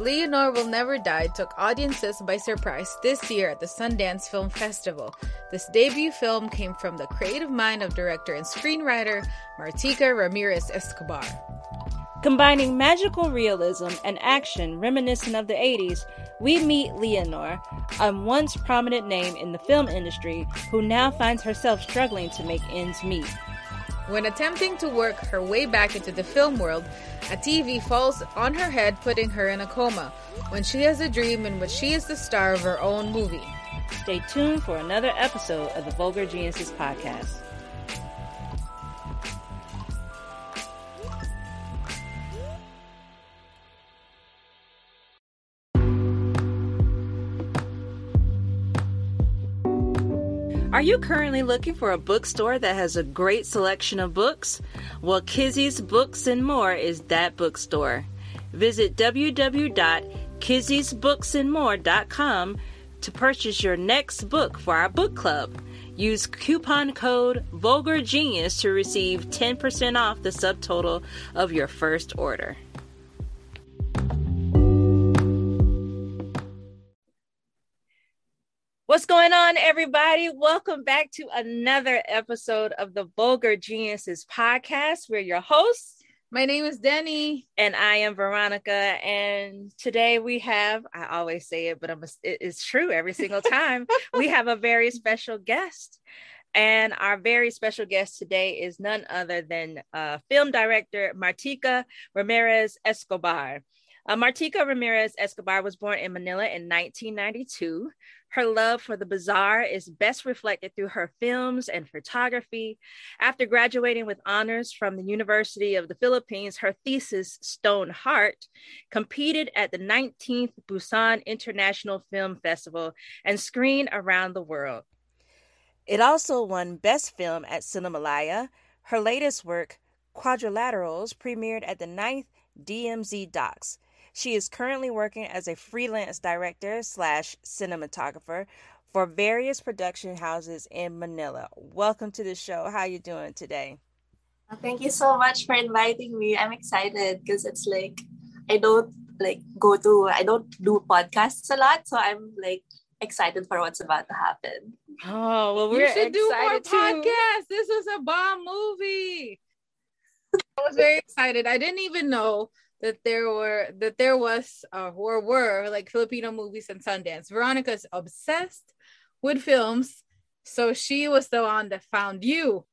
Leonor Will Never Die took audiences by surprise this year at the Sundance Film Festival. This debut film came from the creative mind of director and screenwriter Martika Ramirez Escobar. Combining magical realism and action reminiscent of the 80s, we meet Leonor, a once prominent name in the film industry who now finds herself struggling to make ends meet. When attempting to work her way back into the film world, a TV falls on her head, putting her in a coma, when she has a dream in which she is the star of her own movie. Stay tuned for another episode of the Vulgar Geniuses podcast. Are you currently looking for a bookstore that has a great selection of books? Well, Kizzy's Books and More is that bookstore. Visit www.kizzy'sbooksandmore.com to purchase your next book for our book club. Use coupon code Vulgar Genius to receive 10% off the subtotal of your first order. What's going on, everybody? Welcome back to another episode of the Vulgar Geniuses podcast. We're your hosts. My name is Denny. And I am Veronica. And today we have, I always say it, but I'm it's true every single time. we have a very special guest. And our very special guest today is none other than uh, film director Martika Ramirez Escobar. Uh, Martika Ramirez Escobar was born in Manila in 1992. Her love for the bizarre is best reflected through her films and photography. After graduating with honors from the University of the Philippines, her thesis, Stone Heart, competed at the 19th Busan International Film Festival and screened around the world. It also won Best Film at Cinemalaya. Her latest work, Quadrilaterals, premiered at the 9th DMZ Docs. She is currently working as a freelance director slash cinematographer for various production houses in Manila. Welcome to the show. How are you doing today? Uh, thank you so much for inviting me. I'm excited because it's like I don't like go to I don't do podcasts a lot, so I'm like excited for what's about to happen. Oh well, we should do more too. podcasts. This was a bomb movie. I was very excited. I didn't even know that there were that there was uh, or were like Filipino movies in Sundance. Veronica's obsessed with films, so she was the one that found you.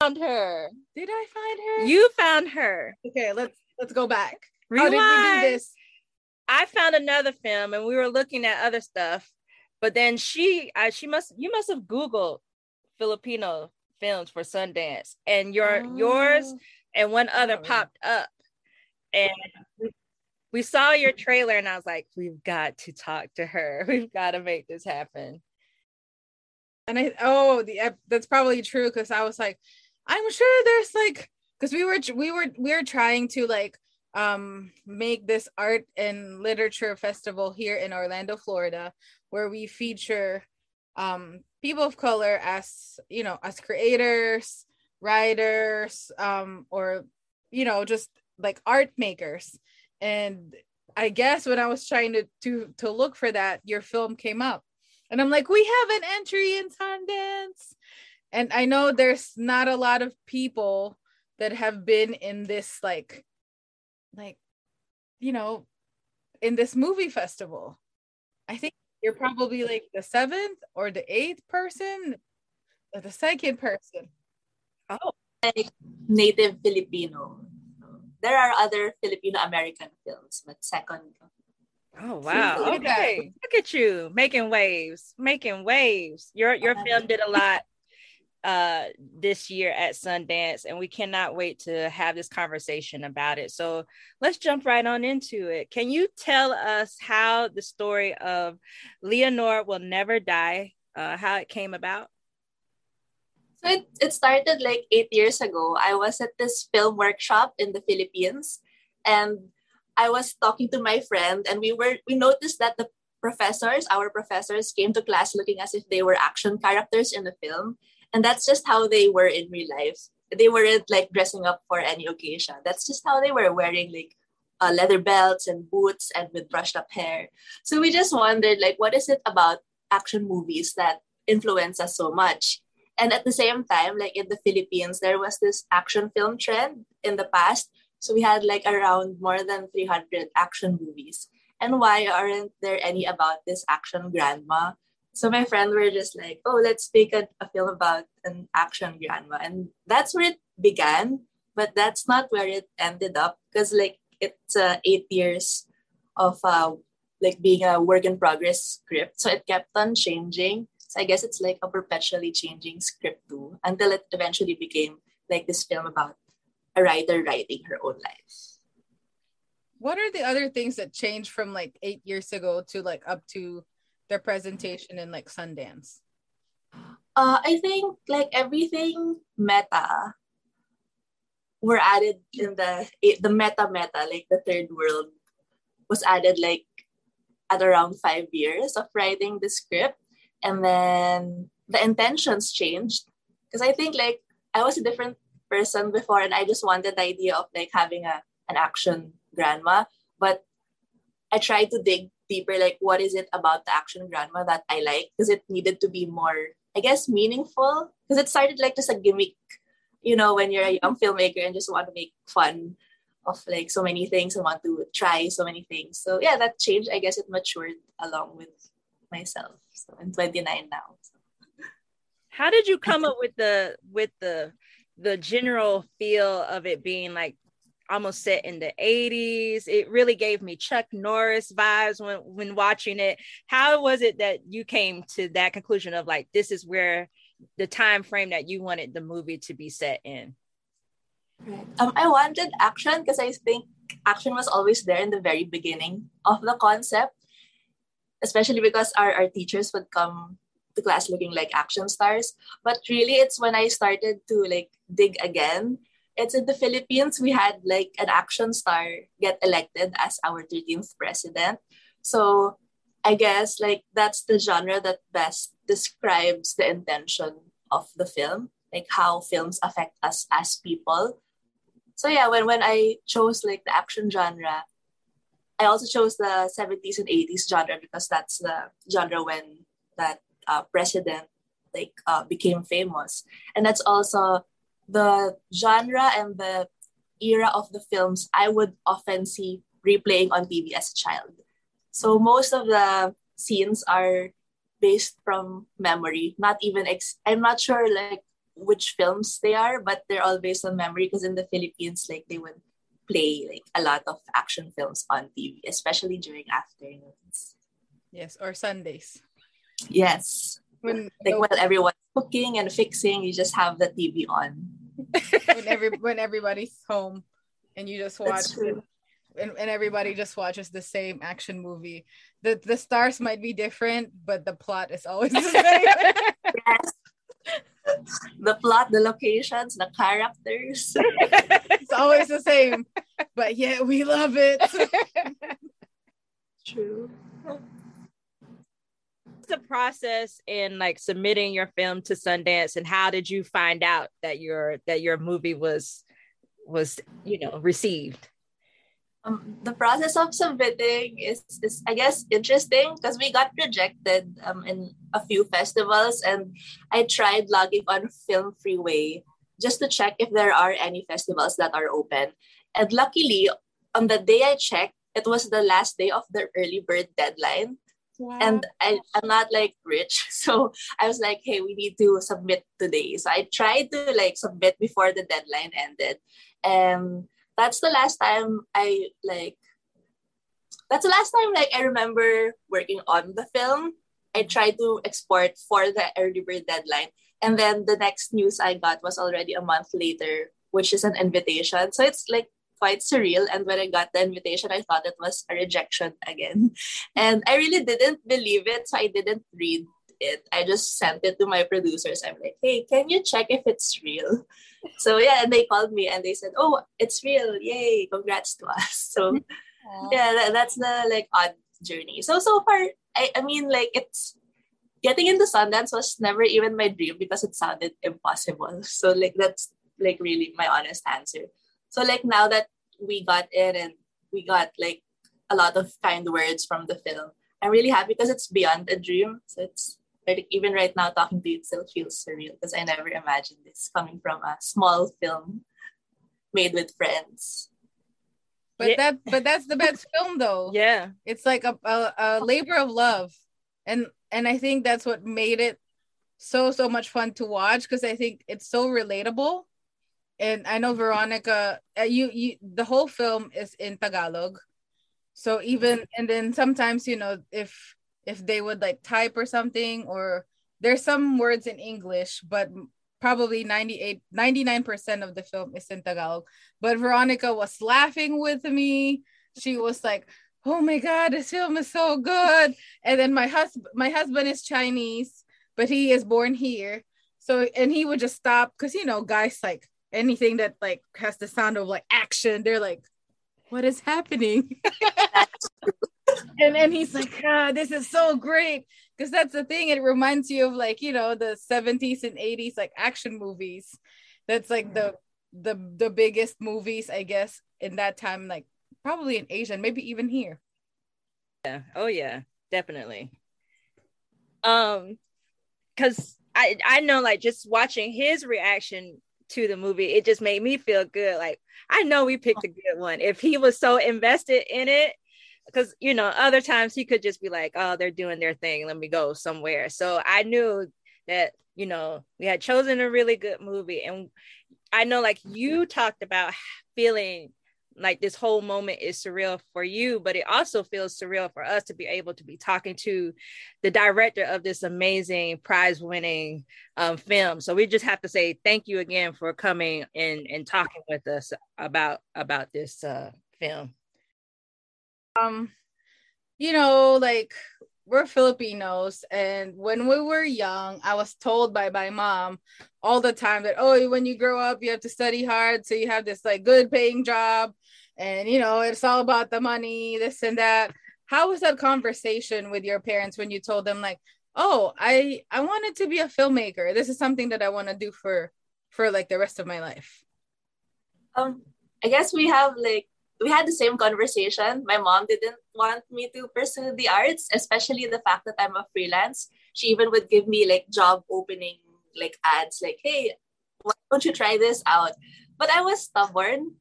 Found her. Did I find her? You found her. Okay, let's let's go back. Rewind. How did we do this? I found another film, and we were looking at other stuff, but then she, I, she must, you must have Googled Filipino films for Sundance, and your oh. yours and one other oh. popped up and we saw your trailer and I was like, we've got to talk to her. We've got to make this happen. And I oh the that's probably true because I was like, I'm sure there's like because we were we were we were trying to like um make this art and literature festival here in Orlando, Florida, where we feature um people of color as you know as creators, writers, um or you know just like art makers. And i guess when i was trying to to to look for that your film came up. And i'm like we have an entry in sundance. And i know there's not a lot of people that have been in this like like you know in this movie festival. I think you're probably like the seventh or the eighth person or the second person. Oh. Like native filipino there are other Filipino American films, but second. Oh wow! Okay, look at you making waves, making waves. Your your film did a lot uh this year at Sundance and we cannot wait to have this conversation about it. So let's jump right on into it. Can you tell us how the story of Leonor will never die uh how it came about? So it, it started like eight years ago. I was at this film workshop in the Philippines and I was talking to my friend and we were we noticed that the professors, our professors, came to class looking as if they were action characters in the film. And that's just how they were in real life. They weren't like dressing up for any occasion. That's just how they were wearing like uh, leather belts and boots and with brushed up hair. So we just wondered, like, what is it about action movies that influence us so much? And at the same time, like in the Philippines, there was this action film trend in the past. So we had like around more than 300 action movies. And why aren't there any about this action grandma? So my friend were just like, oh, let's make a, a film about an action grandma. And that's where it began. But that's not where it ended up because like it's uh, eight years of uh, like being a work in progress script. So it kept on changing. So I guess it's like a perpetually changing script too, until it eventually became like this film about a writer writing her own life. What are the other things that changed from like eight years ago to like up to their presentation in like Sundance? Uh, I think like everything meta were added in the the meta meta like the third world was added like at around five years of writing the script and then the intentions changed. Because I think like I was a different person before and I just wanted the idea of like having a an action grandma. But I tried to dig deeper like what is it about the action grandma that I like? Because it needed to be more I guess meaningful. Because it started like just a gimmick you know when you're a young filmmaker and just want to make fun of like so many things and want to try so many things. So yeah that changed I guess it matured along with myself. So I'm 29 now. So. How did you come up with the with the the general feel of it being like almost set in the 80s. It really gave me Chuck Norris vibes when when watching it. How was it that you came to that conclusion of like this is where the time frame that you wanted the movie to be set in? Right. Um, I wanted action because I think action was always there in the very beginning of the concept especially because our, our teachers would come to class looking like action stars. But really, it's when I started to like dig again. It's in the Philippines, we had like an action star get elected as our 13th president. So I guess like that's the genre that best describes the intention of the film, like how films affect us as people. So yeah, when, when I chose like the action genre, I also chose the 70s and 80s genre because that's the genre when that uh, president like uh, became famous, and that's also the genre and the era of the films I would often see replaying on TV as a child. So most of the scenes are based from memory. Not even ex- I'm not sure like which films they are, but they're all based on memory because in the Philippines, like they would play like a lot of action films on TV, especially during afternoons. Yes, or Sundays. Yes. When like while everyone's cooking and fixing, you just have the TV on. when every when everybody's home and you just watch and, and everybody just watches the same action movie. The the stars might be different, but the plot is always the same. yes. The plot, the locations, the characters. it's always the same. But yeah, we love it. True. What's the process in like submitting your film to Sundance and how did you find out that your that your movie was was you know received? Um, the process of submitting is, is I guess interesting because we got rejected um, in a few festivals and I tried logging on Film Freeway just to check if there are any festivals that are open. And luckily, on the day I checked, it was the last day of the early bird deadline. Wow. And I, I'm not like rich. So I was like, hey, we need to submit today. So I tried to like submit before the deadline ended. And that's the last time I like that's the last time like I remember working on the film. I tried to export for the early bird deadline. And then the next news I got was already a month later, which is an invitation. So it's like quite surreal. And when I got the invitation, I thought it was a rejection again. And I really didn't believe it. So I didn't read it. I just sent it to my producers. I'm like, hey, can you check if it's real? So yeah, and they called me and they said, oh, it's real. Yay, congrats to us. So yeah, that, that's the like odd journey. So so far, I, I mean like it's getting into Sundance was never even my dream because it sounded impossible. So like that's like really my honest answer. So like now that we got in and we got like a lot of kind words from the film. I'm really happy because it's beyond a dream. So it's even right now talking to you it still feels surreal because I never imagined this coming from a small film made with friends. But yeah. that but that's the best film though. Yeah. It's like a, a, a labor of love. And and I think that's what made it so so much fun to watch because I think it's so relatable. And I know Veronica, uh, you you the whole film is in Tagalog. So even and then sometimes you know if if they would like type or something or there's some words in English, but probably 98 99% of the film is in Tagalog. But Veronica was laughing with me. She was like, "Oh my god, this film is so good." And then my husband my husband is Chinese, but he is born here. So and he would just stop cuz you know, guys like anything that like has the sound of like action, they're like, "What is happening?" and and he's like, ah, "This is so great." because that's the thing it reminds you of like you know the 70s and 80s like action movies. That's like the the the biggest movies i guess in that time like probably in asia maybe even here. Yeah. Oh yeah. Definitely. Um because i i know like just watching his reaction to the movie it just made me feel good. Like i know we picked a good one. If he was so invested in it because you know other times he could just be like oh they're doing their thing. Let me go somewhere. So i knew that you know we had chosen a really good movie. And i know like you talked about feeling like this whole moment is surreal for you but it also feels surreal for us to be able to be talking to the director of this amazing prize winning um, film. So we just have to say thank you again for coming and and talking with us about about this uh, film um you know like we're filipinos and when we were young i was told by my mom all the time that oh when you grow up you have to study hard so you have this like good paying job and you know it's all about the money this and that. How was that conversation with your parents when you told them like oh i i wanted to be a filmmaker. This is something that i want to do for for like the rest of my life. Um i guess we have like we had the same conversation. My mom didn't want me to pursue the arts, especially the fact that I'm a freelance. She even would give me like job opening like ads, like, hey, why don't you try this out? But I was stubborn.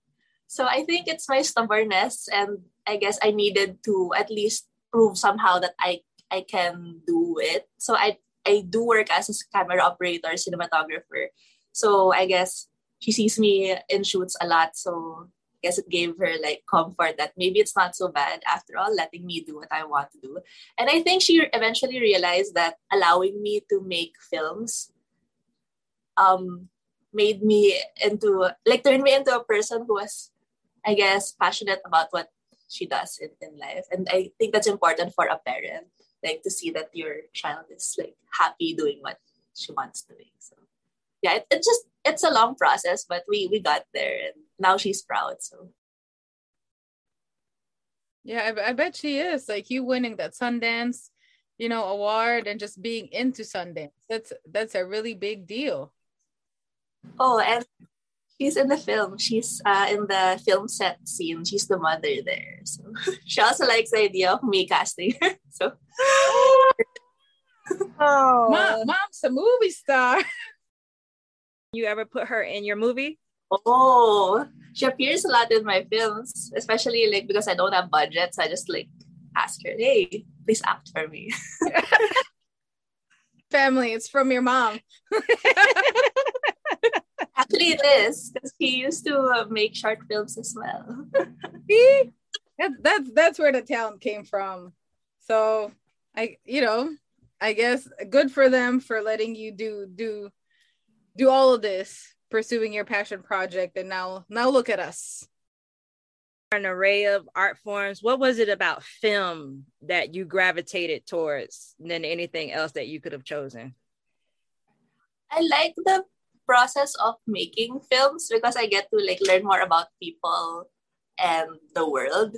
So I think it's my stubbornness and I guess I needed to at least prove somehow that I I can do it. So I I do work as a camera operator, cinematographer. So I guess she sees me in shoots a lot. So guess it gave her like comfort that maybe it's not so bad after all, letting me do what I want to do. And I think she eventually realized that allowing me to make films um made me into like turned me into a person who was, I guess, passionate about what she does in, in life. And I think that's important for a parent, like to see that your child is like happy doing what she wants doing. So yeah, it, it just it's a long process, but we we got there and now she's proud. So yeah, I, I bet she is. Like you winning that Sundance, you know, award and just being into Sundance. That's that's a really big deal. Oh, and she's in the film. She's uh, in the film set scene. She's the mother there. So she also likes the idea of me casting her. So oh, Mom, mom's a movie star. You ever put her in your movie? Oh, she appears a lot in my films, especially like because I don't have budget. So I just like ask her, hey, please act for me. Family, it's from your mom. Actually, it is because he used to uh, make short films as well. See, that, that's that's where the talent came from. So I, you know, I guess good for them for letting you do do do all of this pursuing your passion project and now now look at us. An array of art forms. What was it about film that you gravitated towards than anything else that you could have chosen? I like the process of making films because i get to like learn more about people and the world.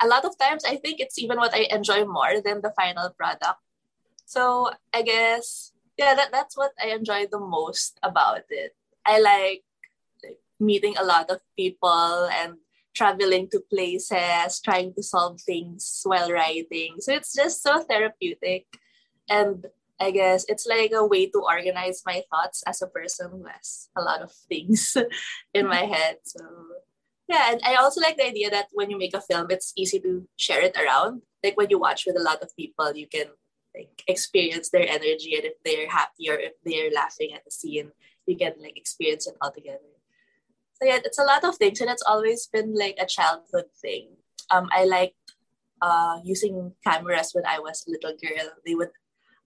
A lot of times i think it's even what i enjoy more than the final product. So i guess yeah that, that's what i enjoy the most about it I like, meeting a lot of people and traveling to places, trying to solve things while writing. So it's just so therapeutic. And I guess it's like a way to organize my thoughts as a person who has a lot of things in my head. So yeah, and I also like the idea that when you make a film, it's easy to share it around. Like when you watch with a lot of people, you can like experience their energy and if they're happy or if they're laughing at the scene, you can like experience it all together. So yeah, it's a lot of things and it's always been like a childhood thing. Um, I like uh, using cameras when I was a little girl. They would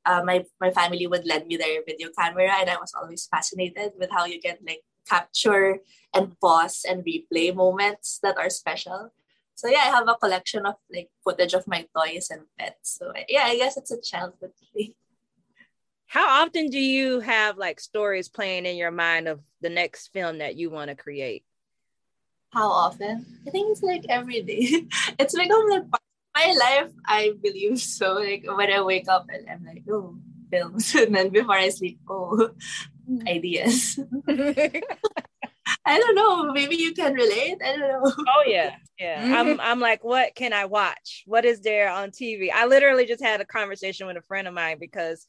uh, my my family would lend me their video camera, and I was always fascinated with how you can like capture and pause and replay moments that are special. So yeah, I have a collection of like footage of my toys and pets. So yeah, I guess it's a childhood thing. How often do you have like stories playing in your mind of the next film that you want to create? How often? I think it's like every day. it's become like my life, I believe so. Like when I wake up and I'm like, oh, films. And then before I sleep, oh, hmm. ideas. I don't know. Maybe you can relate. I don't know. Oh yeah, yeah. I'm I'm like, what can I watch? What is there on TV? I literally just had a conversation with a friend of mine because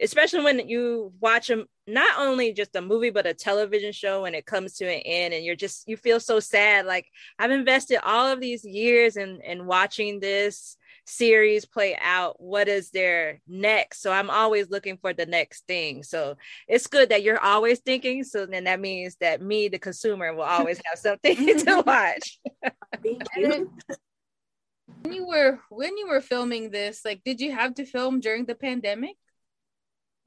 especially when you watch them not only just a movie but a television show when it comes to an end and you're just you feel so sad. Like i've invested all of these years in in watching this series play out. What is there next? So i'm always looking for the next thing. So it's good that you're always thinking. So then that means that me the consumer will always have something to mm-hmm. watch. Thank you. when you were when you were filming this like did you have to film during the pandemic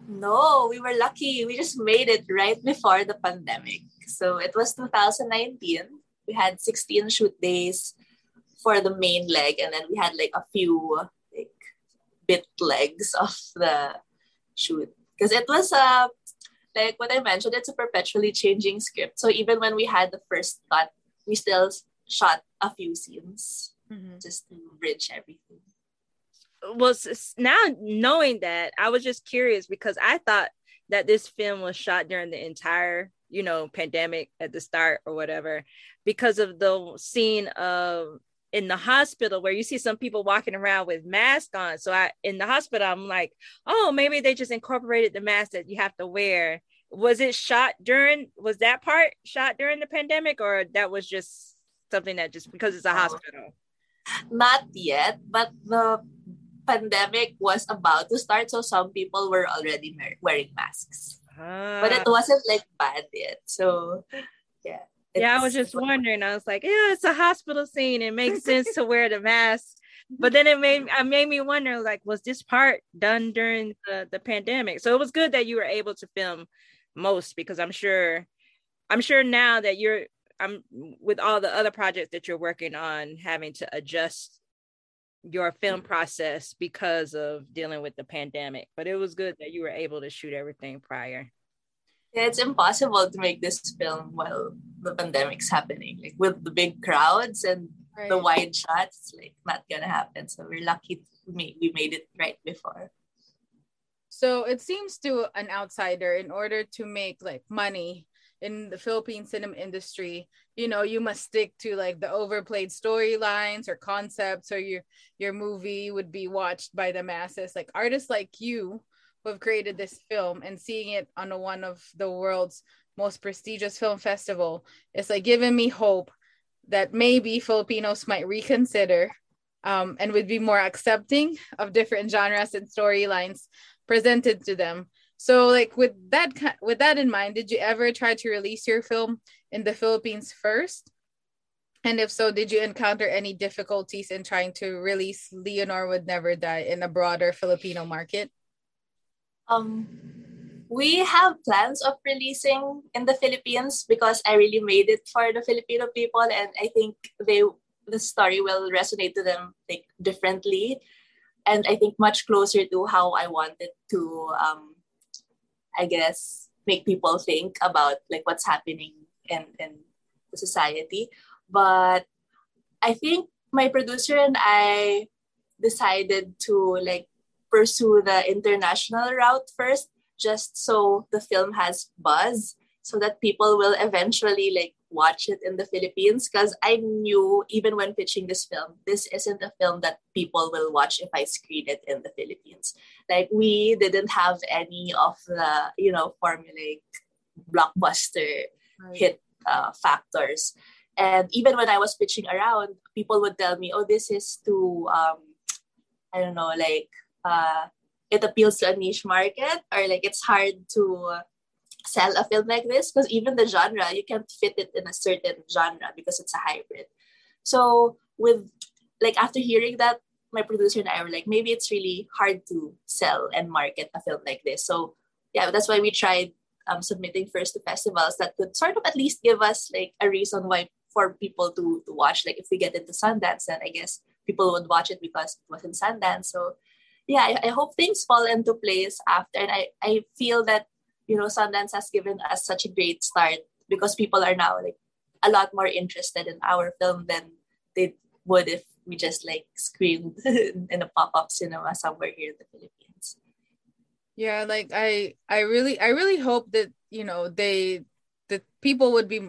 no, we were lucky. We just made it right before the pandemic. So it was 2019. We had 16 shoot days for the main leg, and then we had like a few like bit legs of the shoot because it was a uh, like what I mentioned. It's a perpetually changing script. So even when we had the first cut, we still shot a few scenes mm-hmm. just to bridge everything was now knowing that I was just curious because I thought that this film was shot during the entire you know pandemic at the start or whatever because of the scene of in the hospital where you see some people walking around with masks on. So i in the hospital i'm like oh maybe they just incorporated the mask that you have to wear. Was it shot during was that part shot during the pandemic or that was just something that just because it's a uh, hospital? not yet but the pandemic was about to start, so some people were already wearing masks. Ah. But it wasn't like bad yet. So yeah. Yeah, I was just wondering. I was like, yeah, it's a hospital scene. It makes sense to wear the mask. But then it made I made me wonder, like, was this part done during the, the pandemic? So it was good that you were able to film most because I'm sure I'm sure now that you're I'm with all the other projects that you're working on having to adjust your film mm. process because of dealing with the pandemic. But it was good that you were able to shoot everything prior. Yeah, it's impossible to make this film while the pandemic's happening. Like with the big crowds and right. the wide shots, like not gonna happen. So we're lucky we made it right before. So it seems to an outsider, in order to make like money in the Philippine cinema industry, you know, you must stick to like the overplayed storylines or concepts, or your your movie would be watched by the masses. Like artists like you who have created this film and seeing it on one of the world's most prestigious film festival, it's like giving me hope that maybe Filipinos might reconsider um, and would be more accepting of different genres and storylines presented to them so like with that with that in mind, did you ever try to release your film in the Philippines first? And if so, did you encounter any difficulties in trying to release Leonor Would Never Die in a broader Filipino market? Um, we have plans of releasing in the Philippines because I really made it for the Filipino people, and I think they the story will resonate to them like differently, and I think much closer to how I wanted to um, I guess, make people think about like what's happening in, in the society. But I think my producer and I decided to like pursue the international route first, just so the film has buzz, so that people will eventually like watch it in the Philippines because I knew even when pitching this film, this isn't a film that people will watch if I screen it in the Philippines. Like we didn't have any of the you know formulaic blockbuster right. hit uh, factors. And even when I was pitching around, people would tell me, "Oh, this is too, um, I don't know, like uh, it appeals to a niche market, or like it's hard to sell a film like this because even the genre, you can't fit it in a certain genre because it's a hybrid." So with like after hearing that, my producer and I were like, maybe it's really hard to sell and market a film like this. So yeah, that's why we tried um, submitting first to festivals that could sort of at least give us like a reason why for people to, to watch. Like if we get into Sundance, then I guess people would watch it because it was in Sundance. So yeah, I, I hope things fall into place after. And I, I feel that, you know, Sundance has given us such a great start because people are now like a lot more interested in our film than they would if we just like screamed in a pop-up cinema somewhere here in the Philippines. Yeah, like I I really I really hope that, you know, they that people would be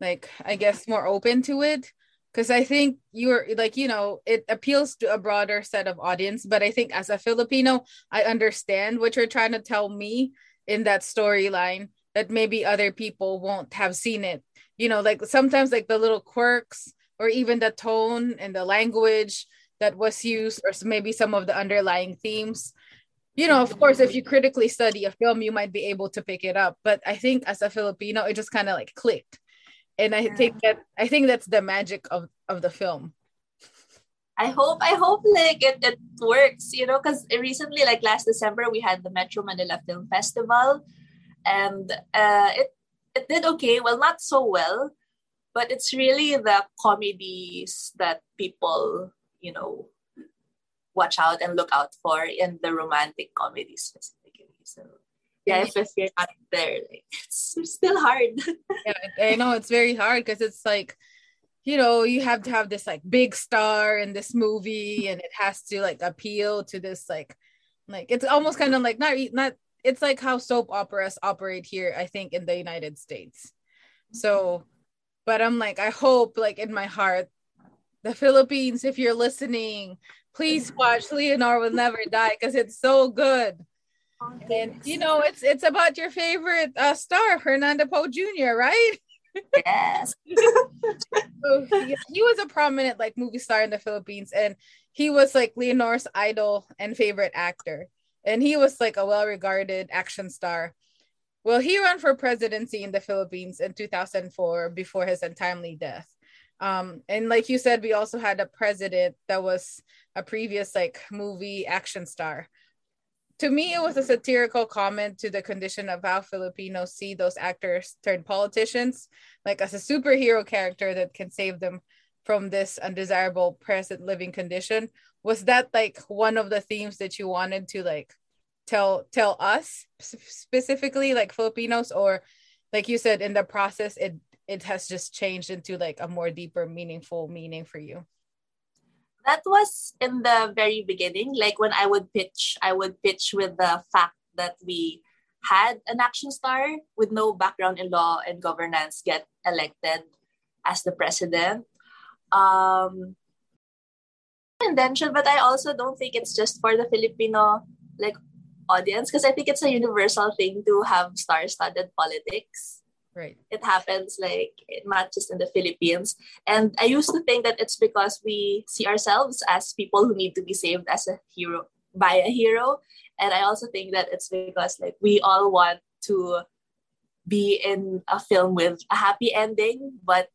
like I guess more open to it. Because I think you're like you know it appeals to a broader set of audience. But I think as a Filipino I understand what you're trying to tell me in that storyline that maybe other people won't have seen it. You know like sometimes like the little quirks or even the tone and the language that was used or maybe some of the underlying themes. You know of course if you critically study a film you might be able to pick it up. But i think as a filipino it just kind of like clicked. And i think that i think that's the magic of of the film i hope i hope like it, it works you know because recently like last december we had the metro manila film festival and uh it it did okay well not so well but it's really the comedies that people you know watch out and look out for in the romantic comedies specifically so yeah, if, if you're not there, like, it's still hard. yeah, I know it's very hard because it's like, you know, you have to have this like big star in this movie, and it has to like appeal to this like, like it's almost kind of like not not. It's like how soap operas operate here, I think, in the United States. So, but I'm like, I hope, like in my heart, the Philippines, if you're listening, please watch Leonor Will Never Die because it's so good and you know, it's it's about your favorite uh, star, Fernando Poe Jr., right? Yes. so he, he, was a prominent like movie star in the Philippines, and he was like Leonor's idol and favorite actor. And he was like a well-regarded action star. Well, he ran for presidency in the Philippines in 2004 before his untimely death. Um, and like you said, we also had a president that was a previous like movie action star to me, it was a satirical comment to the condition of how Filipinos see those actors turned politicians, like as a superhero character that can save them from this undesirable present living condition. Was that like one of the themes that you wanted to like tell tell us specifically, like Filipinos, or like you said, in the process, it it has just changed into like a more deeper, meaningful meaning for you? That was in the very beginning. Like when I would pitch, I would pitch with the fact that we had an action star with no background in law and governance get elected as the president. Um, intention, but I also don't think it's just for the Filipino like audience because I think it's a universal thing to have star-studded politics. Right. It happens like not just in the Philippines. And I used to think that it's because we see ourselves as people who need to be saved as a hero by a hero. And I also think that it's because like we all want to be in a film with a happy ending, but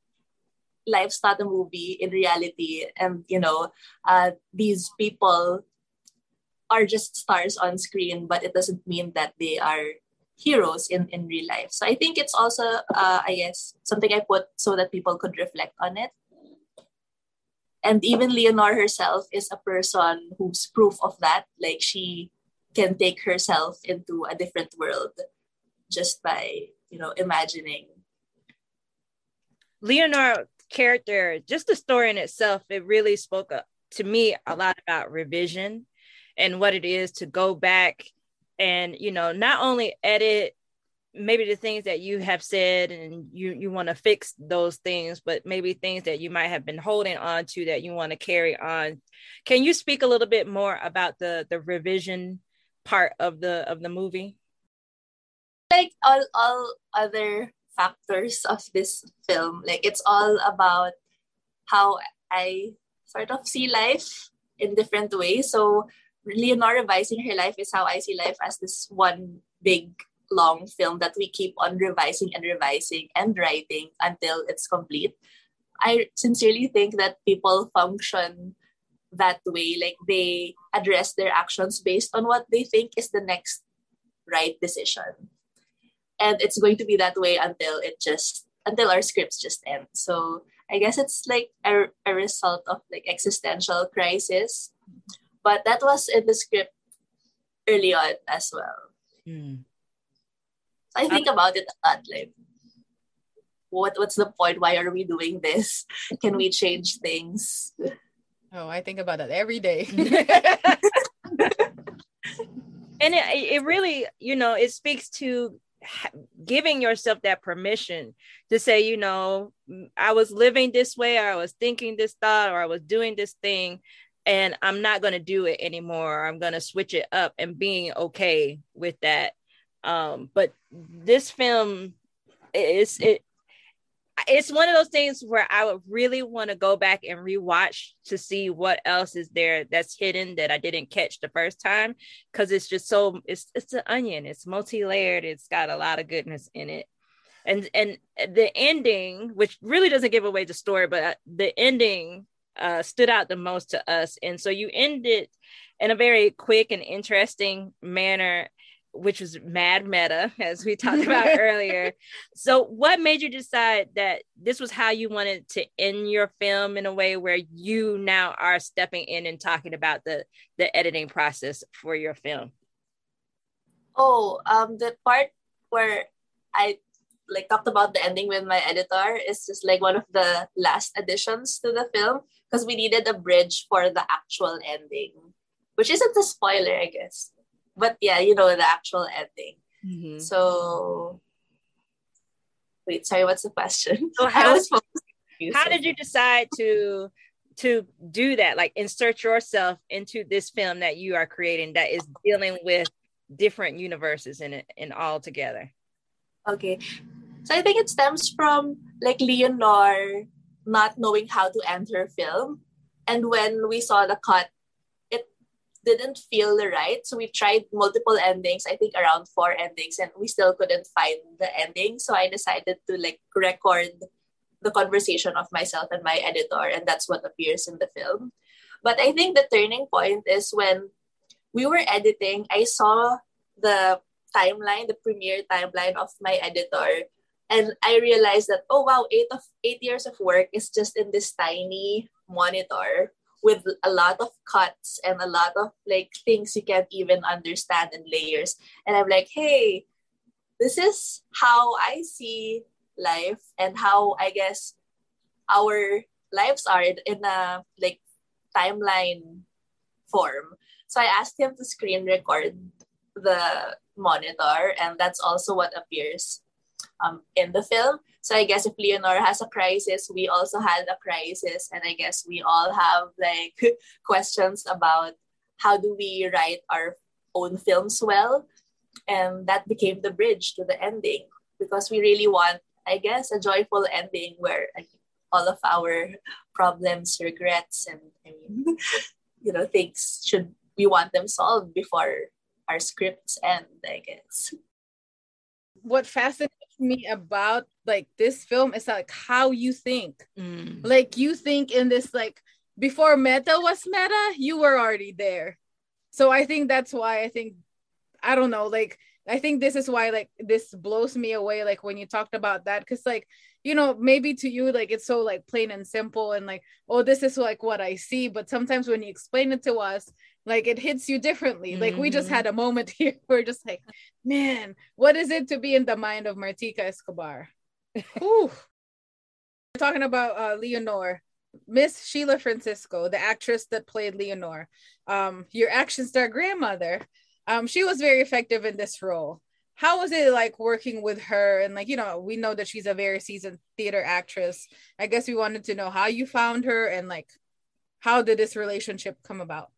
life's not a movie in reality. And you know, uh, these people are just stars on screen, but it doesn't mean that they are heroes in, in real life. So I think it's also, uh, I guess, something I put so that people could reflect on it. And even Leonor herself is a person who's proof of that. Like she can take herself into a different world just by, you know, imagining. Leonor character, just the story in itself, it really spoke to me a lot about revision and what it is to go back and you know not only edit maybe the things that you have said and you you want to fix those things but maybe things that you might have been holding on to that you want to carry on. Can you speak a little bit more about the the revision part of the of the movie? Like all all other factors of this film like it's all about how i sort of see life in different ways. So leonor revising her life is how i see life as this one big long film that we keep on revising and revising and writing until it's complete. I sincerely think that people function that way. Like they address their actions based on what they think is the next right decision. And it's going to be that way until it just until our scripts just end. So I guess it's like a, a result of like existential crisis. But that was in the script early on as well. Mm. I think about it a lot. Like, what what's the point? Why are we doing this? Can we change things? Oh, I think about that every day. and it, it really, you know, it speaks to giving yourself that permission to say, you know, I was living this way, or I was thinking this thought, or I was doing this thing, and I'm not going to do it anymore. I'm going to switch it up and being okay with that um, but this film is it it's one of those things where I would really want to go back and rewatch to see what else is there that's hidden that I didn't catch the first time because it's just so it's it's an onion. It's multi-layered. It's got a lot of goodness in it. And and the ending, which really doesn't give away the story, but the ending uh, stood out the most to us. And so you ended in a very quick and interesting manner which was mad meta, as we talked about earlier. So, what made you decide that this was how you wanted to end your film in a way where you now are stepping in and talking about the the editing process for your film? Oh, um, the part where I like talked about the ending with my editor is just like one of the last additions to the film because we needed a bridge for the actual ending, which isn't a spoiler, I guess but yeah, you know the actual ending. Mm-hmm. So wait, sorry, what's the question? So how, how did you decide to to do that? Like insert yourself into this film that you are creating that is dealing with different universes in it and all together. Okay. So I think it stems from like Leonor not knowing how to end her film. And when we saw the cut it didn't feel right. So we tried multiple endings, I think around four endings, and we still couldn't find the ending. So I decided to like record the conversation of myself and my editor, and that's what appears in the film. But I think the turning point is when we were editing, I saw the timeline, the premiere timeline of my editor. And I realized that, oh wow, eight of eight years of work is just in this tiny monitor with a lot of cuts and a lot of like things you can't even understand and layers. And I'm like, hey, this is how I see life and how I guess our lives are in a like timeline form. So I asked him to screen record the monitor, and that's also what appears um, in the film. So I guess if Leonor has a crisis, we also had a crisis, and I guess we all have like questions about how do we write our own films well, and that became the bridge to the ending because we really want, I guess, a joyful ending where all of our problems, regrets, and I mean, you know, things should we want them solved before our scripts end, I guess. What fascinates me about like this film is like how you think. Mm. Like you think in this like before meta was meta, you were already there. So I think that's why I think I don't know, like I think this is why like this blows me away like when you talked about that cuz like you know maybe to you like it's so like plain and simple and like oh this is like what I see but sometimes when you explain it to us like it hits you differently mm-hmm. like we just had mm-hmm. a moment here we're just like man what is it to be in the mind of martika escobar We're talking about uh, leonor miss sheila francisco the actress that played leonor um, your action star grandmother um, she was very effective in this role. How was it like working with her? And like you know we know that she's a very seasoned theater actress. I guess we wanted to know how you found her and like how did this relationship come about?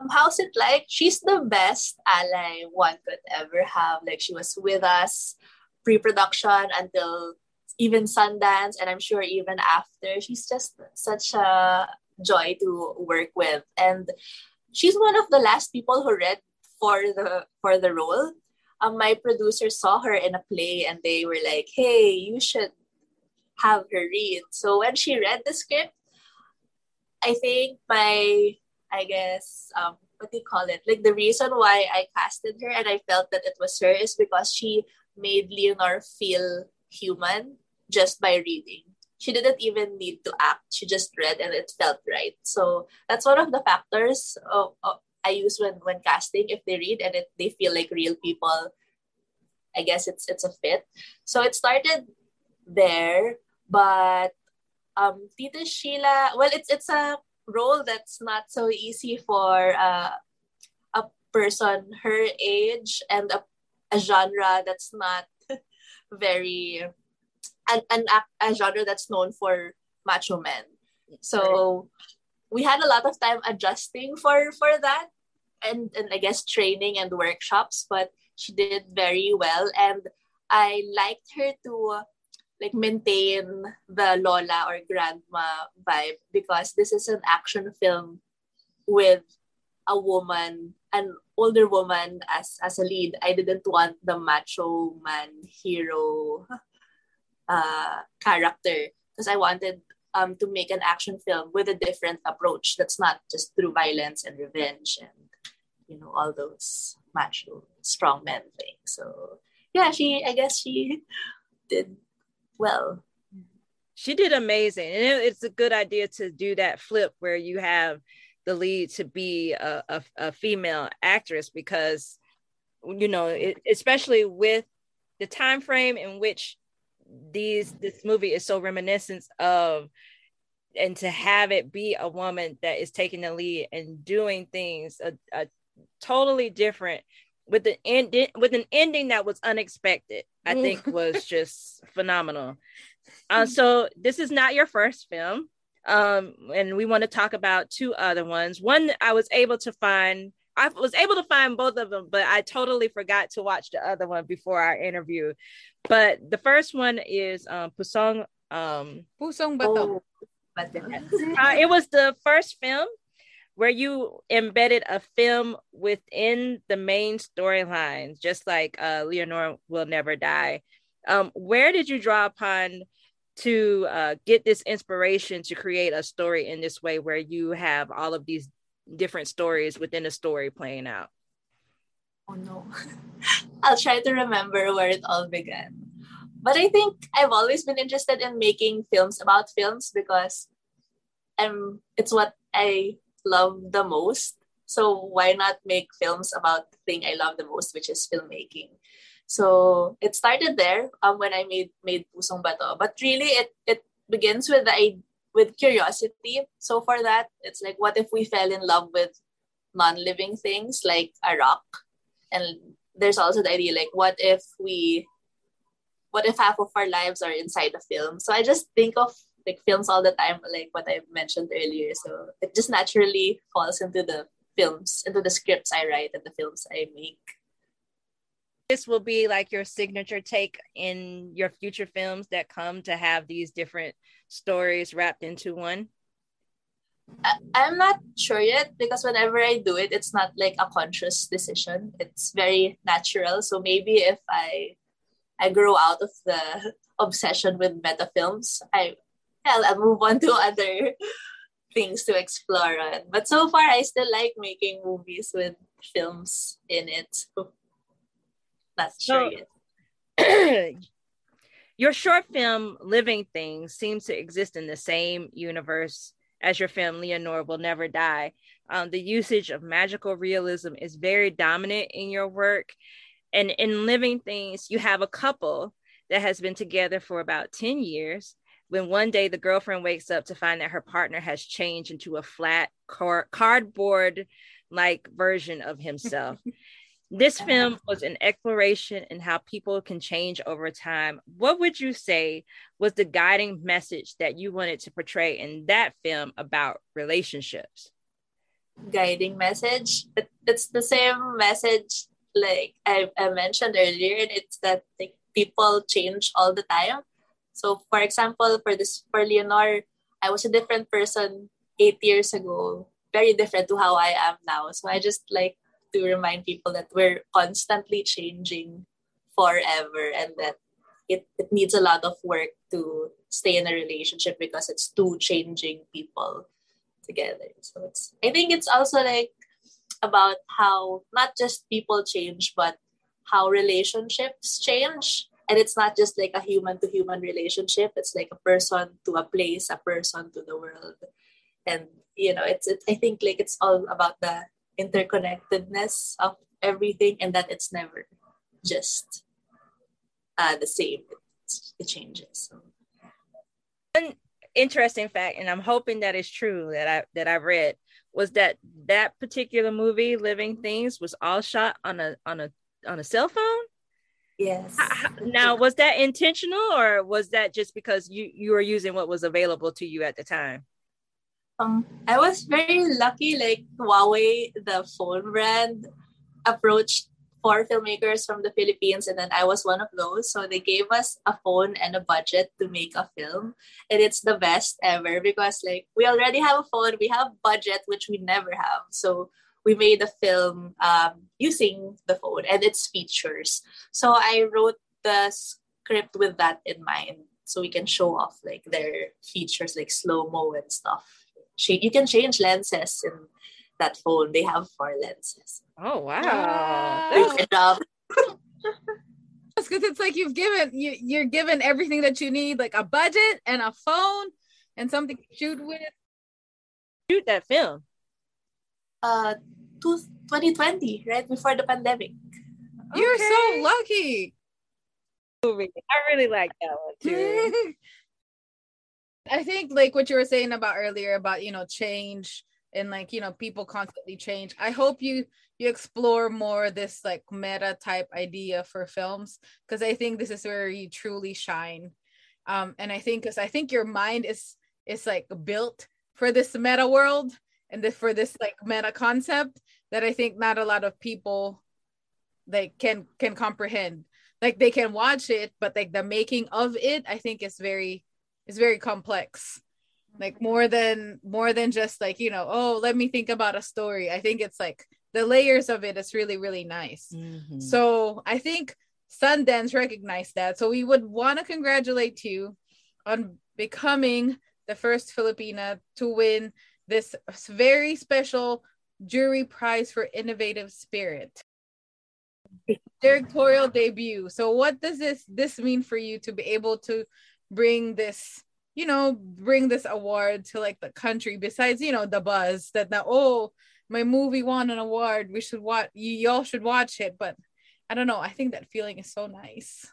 Um, how's it like? She's the best ally one could ever have. Like she was with us pre-production until even sundance and i'm sure even after. She's just such a joy to work with. And she's one of the last people who read for the for the role um, my producer saw her in a play and they were like, hey, you should have her read. So when she read the script, I think my, I guess, um, what do you call it? Like the reason why I casted her and I felt that it was her is because she made Leonor feel human just by reading. She didn't even need to act. She just read and it felt right. So that's one of the factors of, of I use when when casting if they read and it, they feel like real people. I guess it's it's a fit. So it started there, but um, Tita Sheila. Well, it's it's a role that's not so easy for uh, a person her age and a, a genre that's not very an, an a genre that's known for macho men. So we had a lot of time adjusting for for that and, and I guess training and workshops, but she did very well. And I liked her to like maintain the Lola or grandma vibe because this is an action film with a woman, an older woman as as a lead. I didn't want the macho man hero uh, character. Because I wanted um, to make an action film with a different approach that's not just through violence and revenge and you know all those macho strong men things. So yeah she i guess she did well. She did amazing. And it's a good idea to do that flip where you have the lead to be a, a, a female actress because you know it, especially with the time frame in which these this movie is so reminiscent of and to have it be a woman that is taking the lead and doing things a, a totally different with an end with an ending that was unexpected i think was just phenomenal. Uh, so this is not your first film um, and we want to talk about two other ones. One i was able to find i was able to find both of them but i totally forgot to watch the other one before our interview but the first one is um pusong um pusong bato oh. uh, it was the first film where you embedded a film within the main storyline, just like uh, Leonor Will Never Die. Um, where did you draw upon to uh, get this inspiration to create a story in this way where you have all of these different stories within a story playing out? Oh no. I'll try to remember where it all began. But I think I've always been interested in making films about films because um, it's what I love the most. So why not make films about the thing I love the most, which is filmmaking? So it started there um, when I made made Pusong Bato. But really, it it begins with the with curiosity. So for that, it's like, what if we fell in love with non-living things like a rock? And there's also the idea like, what if we, what if half of our lives are inside a film? So I just think of like films all the time, like what I mentioned earlier. So it just naturally falls into the films, into the scripts I write and the films I make. This will be like your signature take in your future films that come to have these different stories wrapped into one. I, I'm not sure yet because whenever I do it, it's not like a conscious decision. It's very natural. So maybe if I I grow out of the obsession with meta films, I I'll, I'll move on to other things to explore on. But so far, I still like making movies with films in it. That's true. So, your short film, Living Things, seems to exist in the same universe as your film, Leonor Will Never Die. Um, the usage of magical realism is very dominant in your work. And in Living Things, you have a couple that has been together for about 10 years when one day the girlfriend wakes up to find that her partner has changed into a flat car- cardboard like version of himself. This film was an exploration in how people can change over time. What would you say was the guiding message that you wanted to portray in that film about relationships? Guiding message. It's the same message like I, I mentioned earlier, and it's that like, people change all the time. So, for example, for this for Leonor, I was a different person eight years ago, very different to how I am now. So I just like to remind people that we're constantly changing forever and that it, it needs a lot of work to stay in a relationship because it's two changing people together. So it's I think it's also like about how not just people change but how relationships change. And it's not just like a human to human relationship. It's like a person to a place a person to the world. And you know it's it, i think like it's all about the interconnectedness of everything and that it's never just uh, the same. it changes. One interesting fact, and I'm hoping that is true that I that I read was that that particular movie, Living Things, was all shot on a on a on a cell phone. Yes. Now, was that intentional, or was that just because you you were using what was available to you at the time? Um, I was very lucky. Like Huawei, the phone brand, approached four filmmakers from the Philippines, and then I was one of those. So they gave us a phone and a budget to make a film, and it's the best ever because like we already have a phone, we have budget which we never have. So we made a film um, using the phone and its features. So I wrote the script with that in mind, so we can show off like their features like slow mo and stuff you can change lenses in that phone. They have four lenses. Oh wow! Good job. because it's like you've given you you're given everything that you need, like a budget and a phone and something to shoot with. Shoot that film. Uh, 2020, right before the pandemic. You're okay. so lucky. I really like that one too. I think like what you were saying about earlier about you know change and like you know people constantly change. I hope you you explore more this like meta type idea for films because I think this is where you truly shine. Um, and I think because I think your mind is is like built for this meta world and the, for this like meta concept that I think not a lot of people like can can comprehend. Like they can watch it, but like the making of it, I think is very is very complex. Like more than more than just like you know oh let me think about a story. I think it's like the layers of it, is really really nice. Mm-hmm. so i think sundance recognized that. So we would want to congratulate you on becoming the first filipina to win this very special jury prize for innovative spirit. Directorial debut. So what does this this mean for you to be able to bring this you know bring this award to like the country besides you know the buzz that now oh my movie won an award. We should watch y- y'all should watch it. But i don't know. I think that feeling is so nice.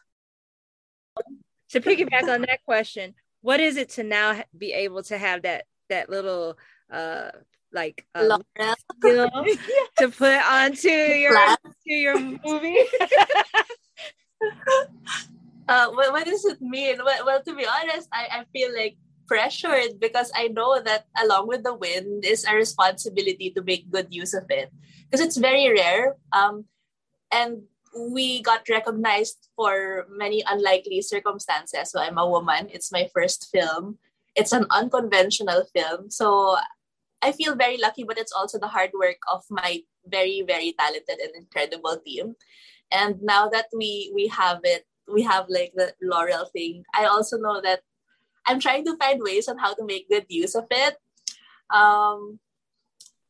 To piggyback on that question what is it to now be able to have that that little uh like um, you know, to put onto your to your movie uh, what, what does it mean? Well, well, to be honest, I, I feel like pressured because I know that along with the win is a responsibility to make good use of it because it's very rare. Um, and we got recognized for many unlikely circumstances. So I'm a woman. It's my first film. It's an unconventional film. So I feel very lucky, but it's also the hard work of my very, very talented and incredible team. And now that we we have it we have like the laurel thing. I also know that i'm trying to find ways on how to make good use of it. Um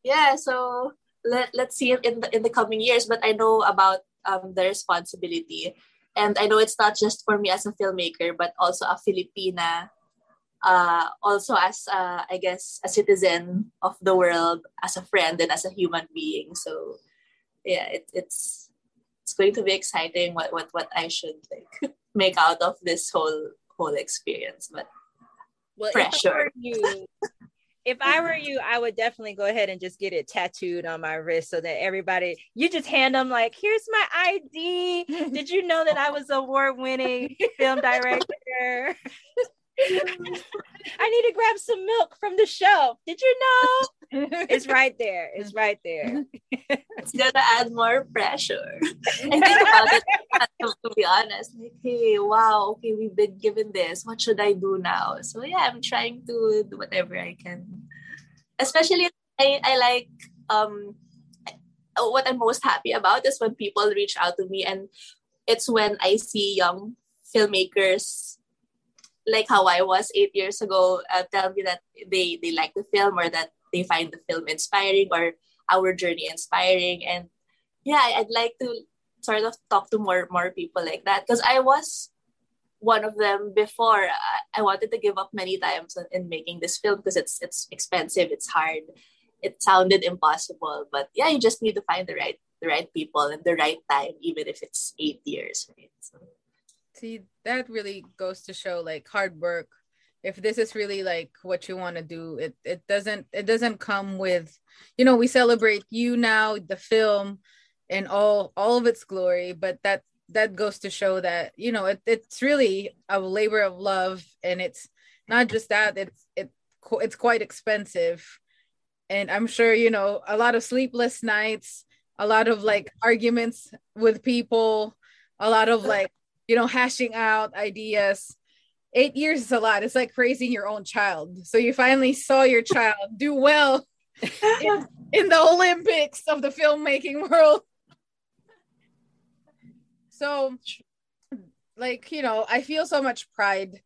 yeah so let, let's see it in the in the coming years but i know about um, the responsibility. And i know it's not just for me as a filmmaker but also a filipina uh, also as uh, i guess a citizen of the world as a friend and as a human being. So yeah it, it's it's going to be exciting what what what I should like make out of this whole whole experience. But well, pressure. If I, you, if I were you, I would definitely go ahead and just get it tattooed on my wrist so that everybody, you just hand them like, here's my ID. Did you know that I was award winning film director? I need to grab some milk from the shelf. Did you know? It's right there. It's right there. it's gonna add more pressure. And think about it to be honest. Like, hey, wow, okay, we've been given this. What should I do now? So yeah, I'm trying to do whatever I can. Especially I, I like um what I'm most happy about is when people reach out to me and it's when I see young filmmakers like how I was eight years ago, uh, tell me that they they like the film or that they find the film inspiring or our journey inspiring. And yeah, I'd like to sort of talk to more more people like that because I was one of them before. I, I wanted to give up many times in, in making this film because it's it's expensive, it's hard, it sounded impossible. But yeah, you just need to find the right the right people and the right time, even if it's eight years. Right? So see that really goes to show like hard work if this is really like what you want to do it it doesn't it doesn't come with you know we celebrate you now the film and all all of its glory but that that goes to show that you know it, it's really a labor of love and it's not just that it's it it's quite expensive and i'm sure you know a lot of sleepless nights a lot of like arguments with people a lot of like you know, hashing out ideas. Eight years is a lot. It's like raising your own child. So you finally saw your child do well in, in the Olympics of the filmmaking world. So, like, you know, I feel so much pride,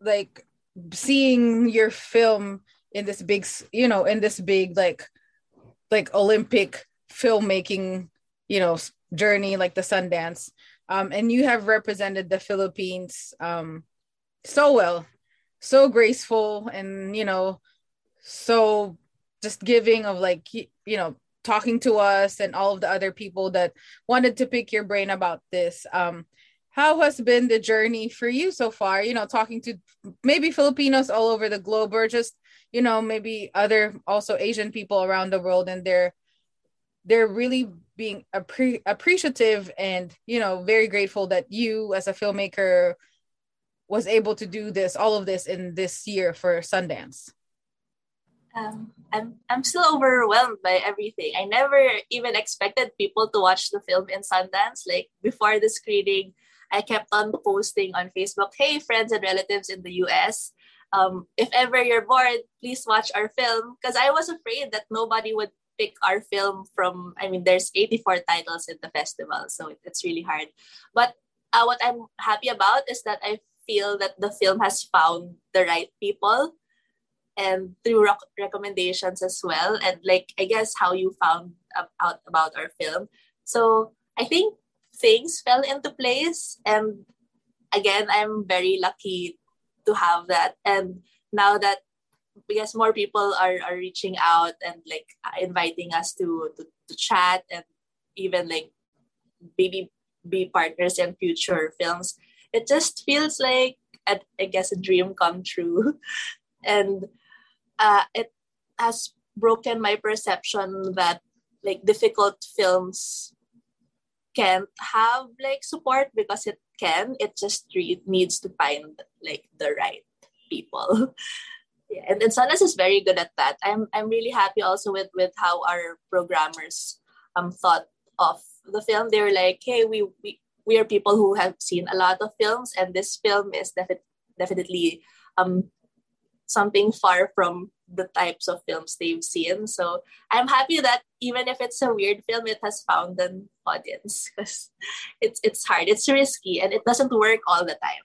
like, seeing your film in this big, you know, in this big, like, like Olympic filmmaking, you know, journey, like the Sundance um, and you have represented the Philippines um, so well, so graceful, and you know, so just giving of like you know talking to us and all of the other people that wanted to pick your brain about this. Um, how has been the journey for you so far? You know, talking to maybe Filipinos all over the globe, or just you know maybe other also Asian people around the world, and they're they're really being appre- appreciative and you know very grateful that you as a filmmaker was able to do this all of this in this year for Sundance. Um, I'm I'm still overwhelmed by everything. I never even expected people to watch the film in Sundance. Like before the screening, I kept on posting on Facebook, "Hey, friends and relatives in the U.S. Um, if ever you're bored, please watch our film." Because I was afraid that nobody would pick our film from i mean there's 84 titles in the festival so it's really hard but uh, what i'm happy about is that i feel that the film has found the right people and through rec- recommendations as well and like i guess how you found out about our film. So i think things fell into place and again i'm very lucky to have that. And now that because more people are, are reaching out and like uh, inviting us to, to, to chat and even like maybe be partners in future films it just feels like a, I guess a dream come true and uh, it has broken my perception that like difficult films can't have like support because it can it just re- needs to find like the right people yeah, and, and Sundance is very good at that. I'm I'm really happy also with with how our programmers um thought of the film. They were like, hey, we we we are people who have seen a lot of films, and this film is defi- definitely um something far from the types of films they've seen. So I'm happy that even if it's a weird film, it has found an audience because it's it's hard, it's risky, and it doesn't work all the time.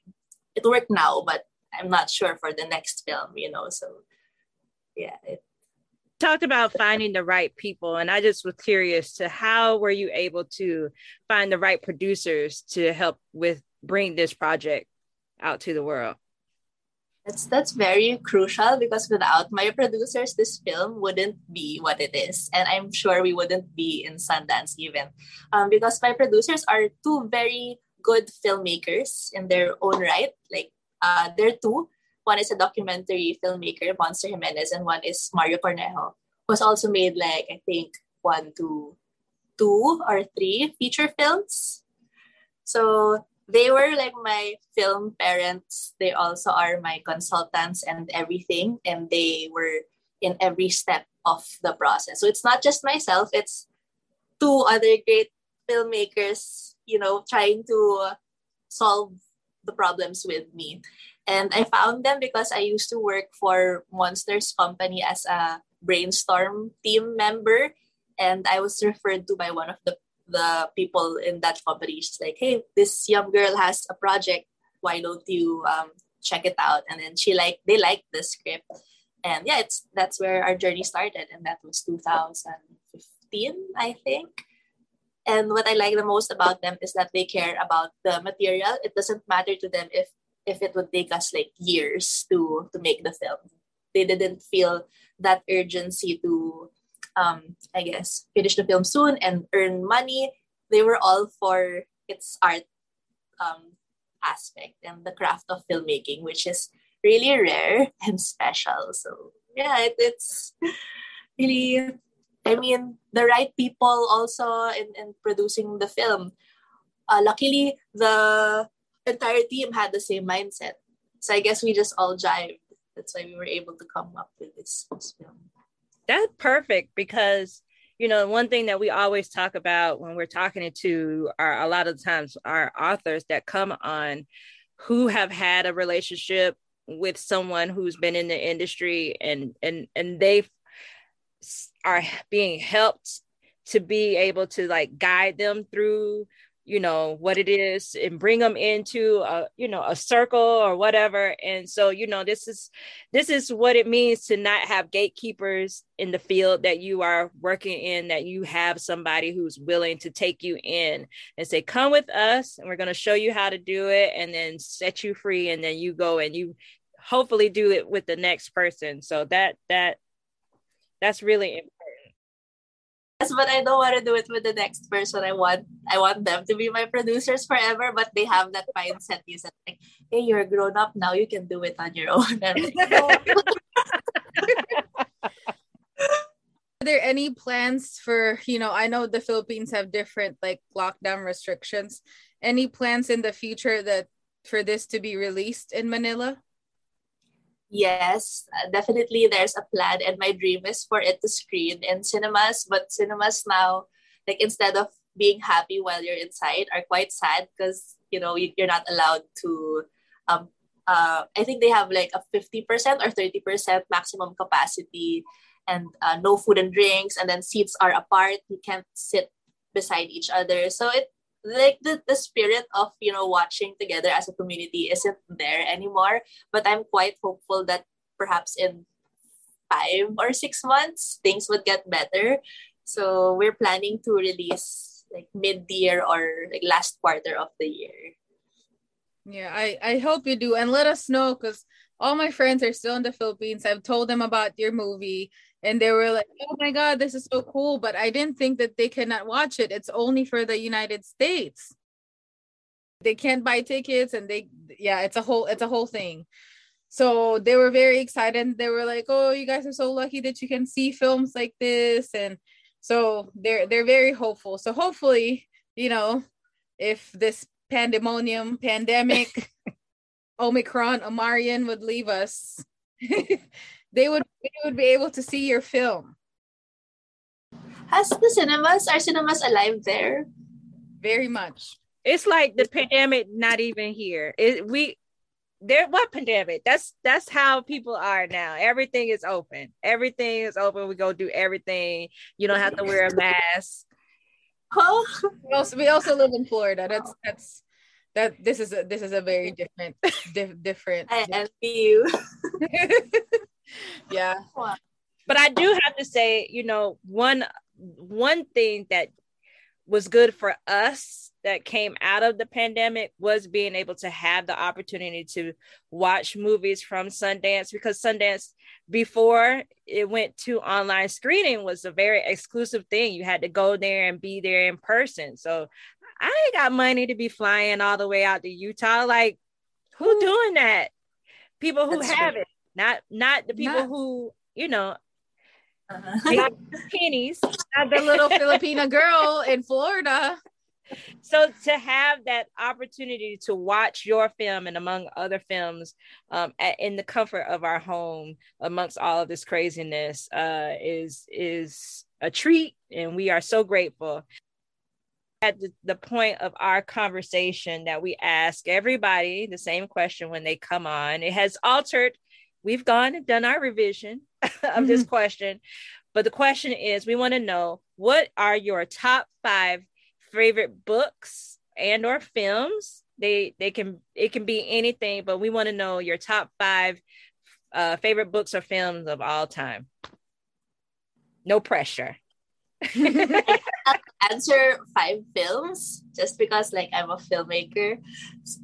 It worked now, but I'm not sure for the next film, you know. So yeah. It, talked about finding the right people and i just was curious to how were you able to find the right producers to help with bring this project out to the world? That's that's very crucial because without my producers this film wouldn't be what it is and i'm sure we wouldn't be in sundance even. Um, because my producers are two very good filmmakers in their own right like uh, they're two one is a documentary filmmaker, Monster Jimenez, and one is Mario Cornejo, who's also made like I think one, two, two or three feature films. So they were like my film parents. They also are my consultants and everything, and they were in every step of the process. So it's not just myself; it's two other great filmmakers, you know, trying to solve the problems with me. And I found them because I used to work for Monsters Company as a brainstorm team member. And I was referred to by one of the, the people in that company. She's like, hey, this young girl has a project. Why don't you um, check it out? And then she like they liked the script. And yeah, it's that's where our journey started. And that was 2015, I think. And what I like the most about them is that they care about the material. It doesn't matter to them if if it would take us like years to to make the film. They didn't feel that urgency to um I guess finish the film soon and earn money. They were all for its art um aspect and the craft of filmmaking, which is really rare and special. So yeah, it, it's really I mean, the right people also in, in producing the film. Uh, luckily, the entire team had the same mindset. So I guess we just all jived. That's why we were able to come up with this, this film. That's perfect because you know one thing that we always talk about when we're talking to our a lot of times our authors that come on who have had a relationship with someone who's been in the industry and and and they've are being helped to be able to like guide them through you know what it is and bring them into a you know a circle or whatever and so you know this is this is what it means to not have gatekeepers in the field that you are working in that you have somebody who's willing to take you in and say come with us and we're going to show you how to do it and then set you free and then you go and you hopefully do it with the next person so that that that's really important. Yes, but I don't want to do it with the next person. I want I want them to be my producers forever, but they have that mindset. You said like, hey, you're grown up now. You can do it on your own. Are there any plans for you know? I know the Philippines have different like lockdown restrictions. Any plans in the future that for this to be released in Manila? Yes, uh, definitely there's a plan, and my dream is for it to screen in cinemas. But cinemas now, like instead of being happy while you're inside, are quite sad because you know you're not allowed to. Um, uh, I think they have like a fifty percent or thirty percent maximum capacity, and uh, no food and drinks, and then seats are apart. You can't sit beside each other, so it like the, the spirit of you know watching together as a community isn't there anymore. But i'm quite hopeful that perhaps in five or six months things would get better. So we're planning to release like mid-year or like last quarter of the year. Yeah i i hope you do. And let us know because all my friends are still in the philippines. I've told them about your movie and they were like oh my god this is so cool but i didn't think that they cannot watch it. It's only for the united states. They can't buy tickets and they yeah it's a whole it's a whole thing. So they were very excited they were like oh you guys are so lucky that you can see films like this. And so they're they're very hopeful. So hopefully you know if this pandemonium pandemic omicron omarion would leave us they would they would be able to see your film. Has the cinemas are cinemas alive there? Very much. It's like the pandemic not even here. It, we there what pandemic? That's that's how people are now. Everything is open. Everything is open. We go do everything. You don't have to wear a mask. Oh, we also we also live in Florida. That's that's that this is a this is a very different di- different. I envy you. yeah but i do have to say you know one one thing that was good for us that came out of the pandemic was being able to have the opportunity to watch movies from Sundance because Sundance before it went to online screening was a very exclusive thing. You had to go there and be there in person. So I ain't got money to be flying all the way out to Utah. Like, who doing that? people who That's have true. it, not not the people Not- who you know Uh-huh. pennies. Not the little Filipina girl in Florida. So to have that opportunity to watch your film and among other films um, at, in the comfort of our home amongst all of this craziness uh, is is a treat, and we are so grateful. At the, the point of our conversation, that we ask everybody the same question when they come on. It has altered. We've gone and done our revision of this question, but the question is: we want to know what are your top five favorite books and or films? They they can it can be anything but we want to know your top five uh favorite books or films of all time. No pressure. Answer five films just because like I'm a filmmaker.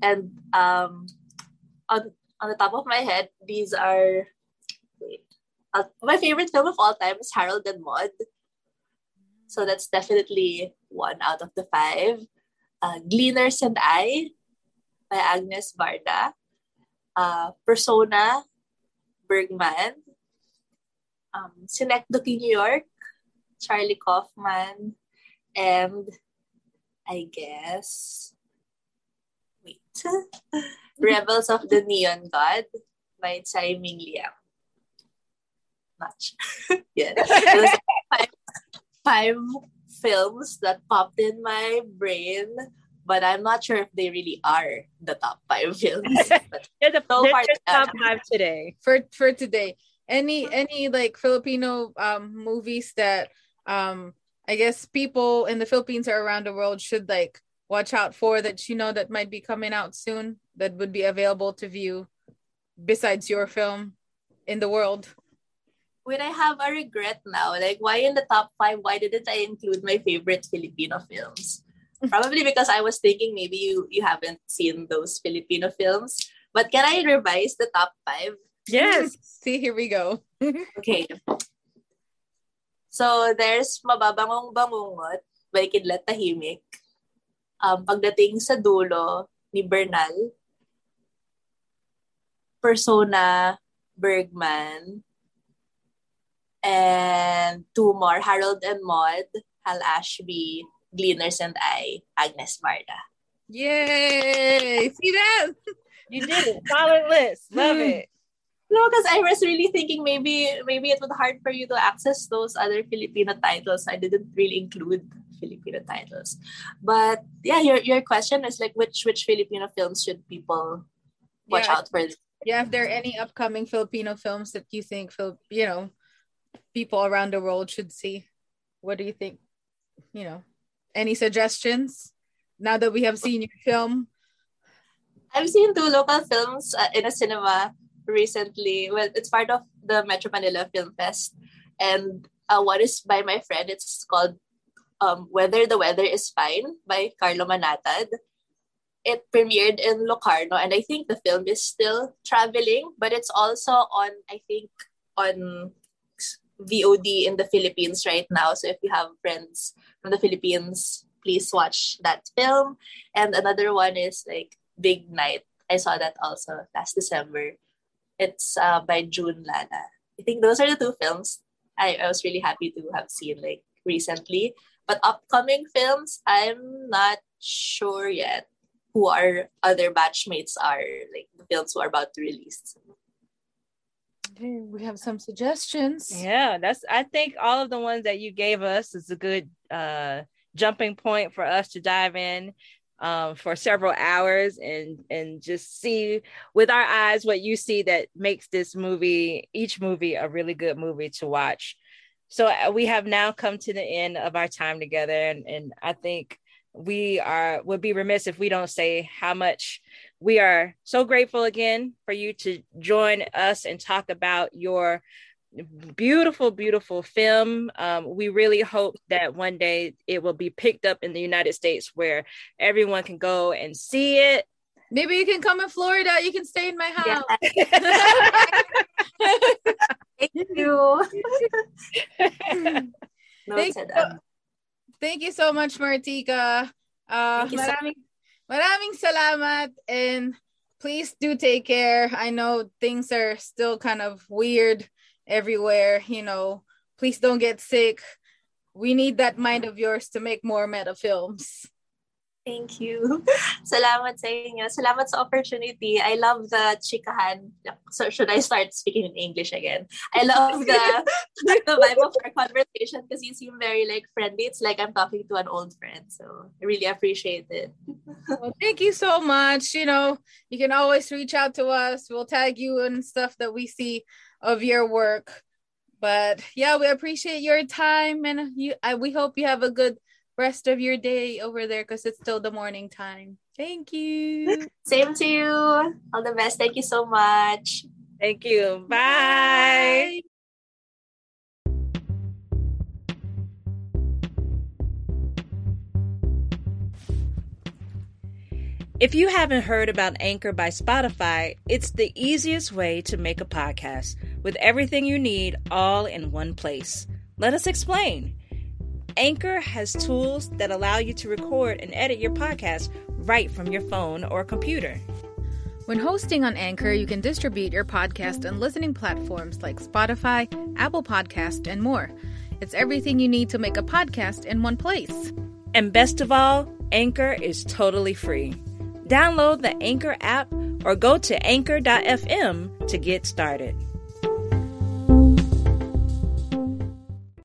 And um on on the top of my head these are wait. My favorite film of all time is Harold and Maude. So that's definitely one out of the five. Uh, Gleaners and I by Agnes Varda. Uh, Persona Bergman. Um, Synecdoche New York Charlie Kaufman. And I guess Rebels of the Neon God by Tsai Ming Liang. Yeah. Those five, five films that popped in my brain, but I'm not sure if they really are the top five films. But They're the So far, top five today. for for today. Any any like Filipino um movies that um I guess people in the Philippines or around the world should like watch out for that you know that might be coming out soon that would be available to view besides your film in the world. when I have a regret now, like why in the top five, why didn't I include my favorite Filipino films? Probably because I was thinking maybe you you haven't seen those Filipino films. But can I revise the top five? Yes. See, here we go. Okay. So there's Mababangong Bangungot by Kidlat Tahimik. Um, pagdating sa dulo ni Bernal. Persona Bergman. And two more, Harold and Maud, Hal Ashby, Gleaners and I, Agnes Varda. Yay! See that? You did it. Solid list. Love it. No, because I was really thinking maybe maybe it would hard for you to access those other Filipino titles. I didn't really include Filipino titles. But yeah, your your question is like which which Filipino films should people watch Yeah. out for? Yeah, if there are any upcoming Filipino films that you think Phil, you know, people around the world should see, what do you think? You know, any suggestions? Now that we have seen your film, I've seen two local films uh, in a cinema recently. Well, it's part of the Metro Manila Film Fest, and uh, one is by my friend. It's called um, "Whether the Weather Is Fine" by Carlo Manatad. It premiered in Locarno, and I think the film is still traveling, but it's also on. I think on VOD in the Philippines right now. So if you have friends from the Philippines, please watch that film. And another one is like Big Night. I saw that also last December. It's uh, by Jun Lana. I think those are the two films I, I was really happy to have seen like recently. But upcoming films, I'm not sure yet who our other batchmates are, like the films who are about to release. Okay, we have some suggestions. Yeah, that's I think all of the ones that you gave us is a good uh jumping point for us to dive in um for several hours and and just see with our eyes what you see that makes this movie each movie a really good movie to watch. So uh, we have now come to the end of our time together and and I think we are would be remiss if we don't say how much we are so grateful again for you to join us and talk about your beautiful beautiful film. Um, we really hope that one day it will be picked up in the united states where everyone can go and see it Maybe you can come in Florida. You can stay in my house. Thank you. Thank you. Um, Thank you so much, Martika. Uh, Thank you so- maraming, maraming salamat and please do take care. I know things are still kind of weird everywhere, you know. Please don't get sick. We need that mind of yours to make more meta films. Thank you. Salamat sa inyo. Salamat sa opportunity. I love the chikahan. So should I start speaking in English again? I love the, the vibe of our conversation because you seem very like friendly. It's like I'm talking to an old friend. So I really appreciate it. well, thank you so much. You know, you can always reach out to us. We'll tag you and stuff that we see of your work. But yeah, we appreciate your time and you I, we hope you have a good rest of your day over there because it's still the morning time. Thank you. Same to you. All the best. Thank you so much. Thank you. Bye. Bye. If you haven't heard about Anchor by Spotify, it's the easiest way to make a podcast with everything you need all in one place. Let us explain. Anchor has tools that allow you to record and edit your podcast right from your phone or computer. When hosting on Anchor, you can distribute your podcast on listening platforms like Spotify, Apple Podcast, and more. It's everything you need to make a podcast in one place. And best of all, Anchor is totally free. Download the Anchor app or go to anchor.fm to get started.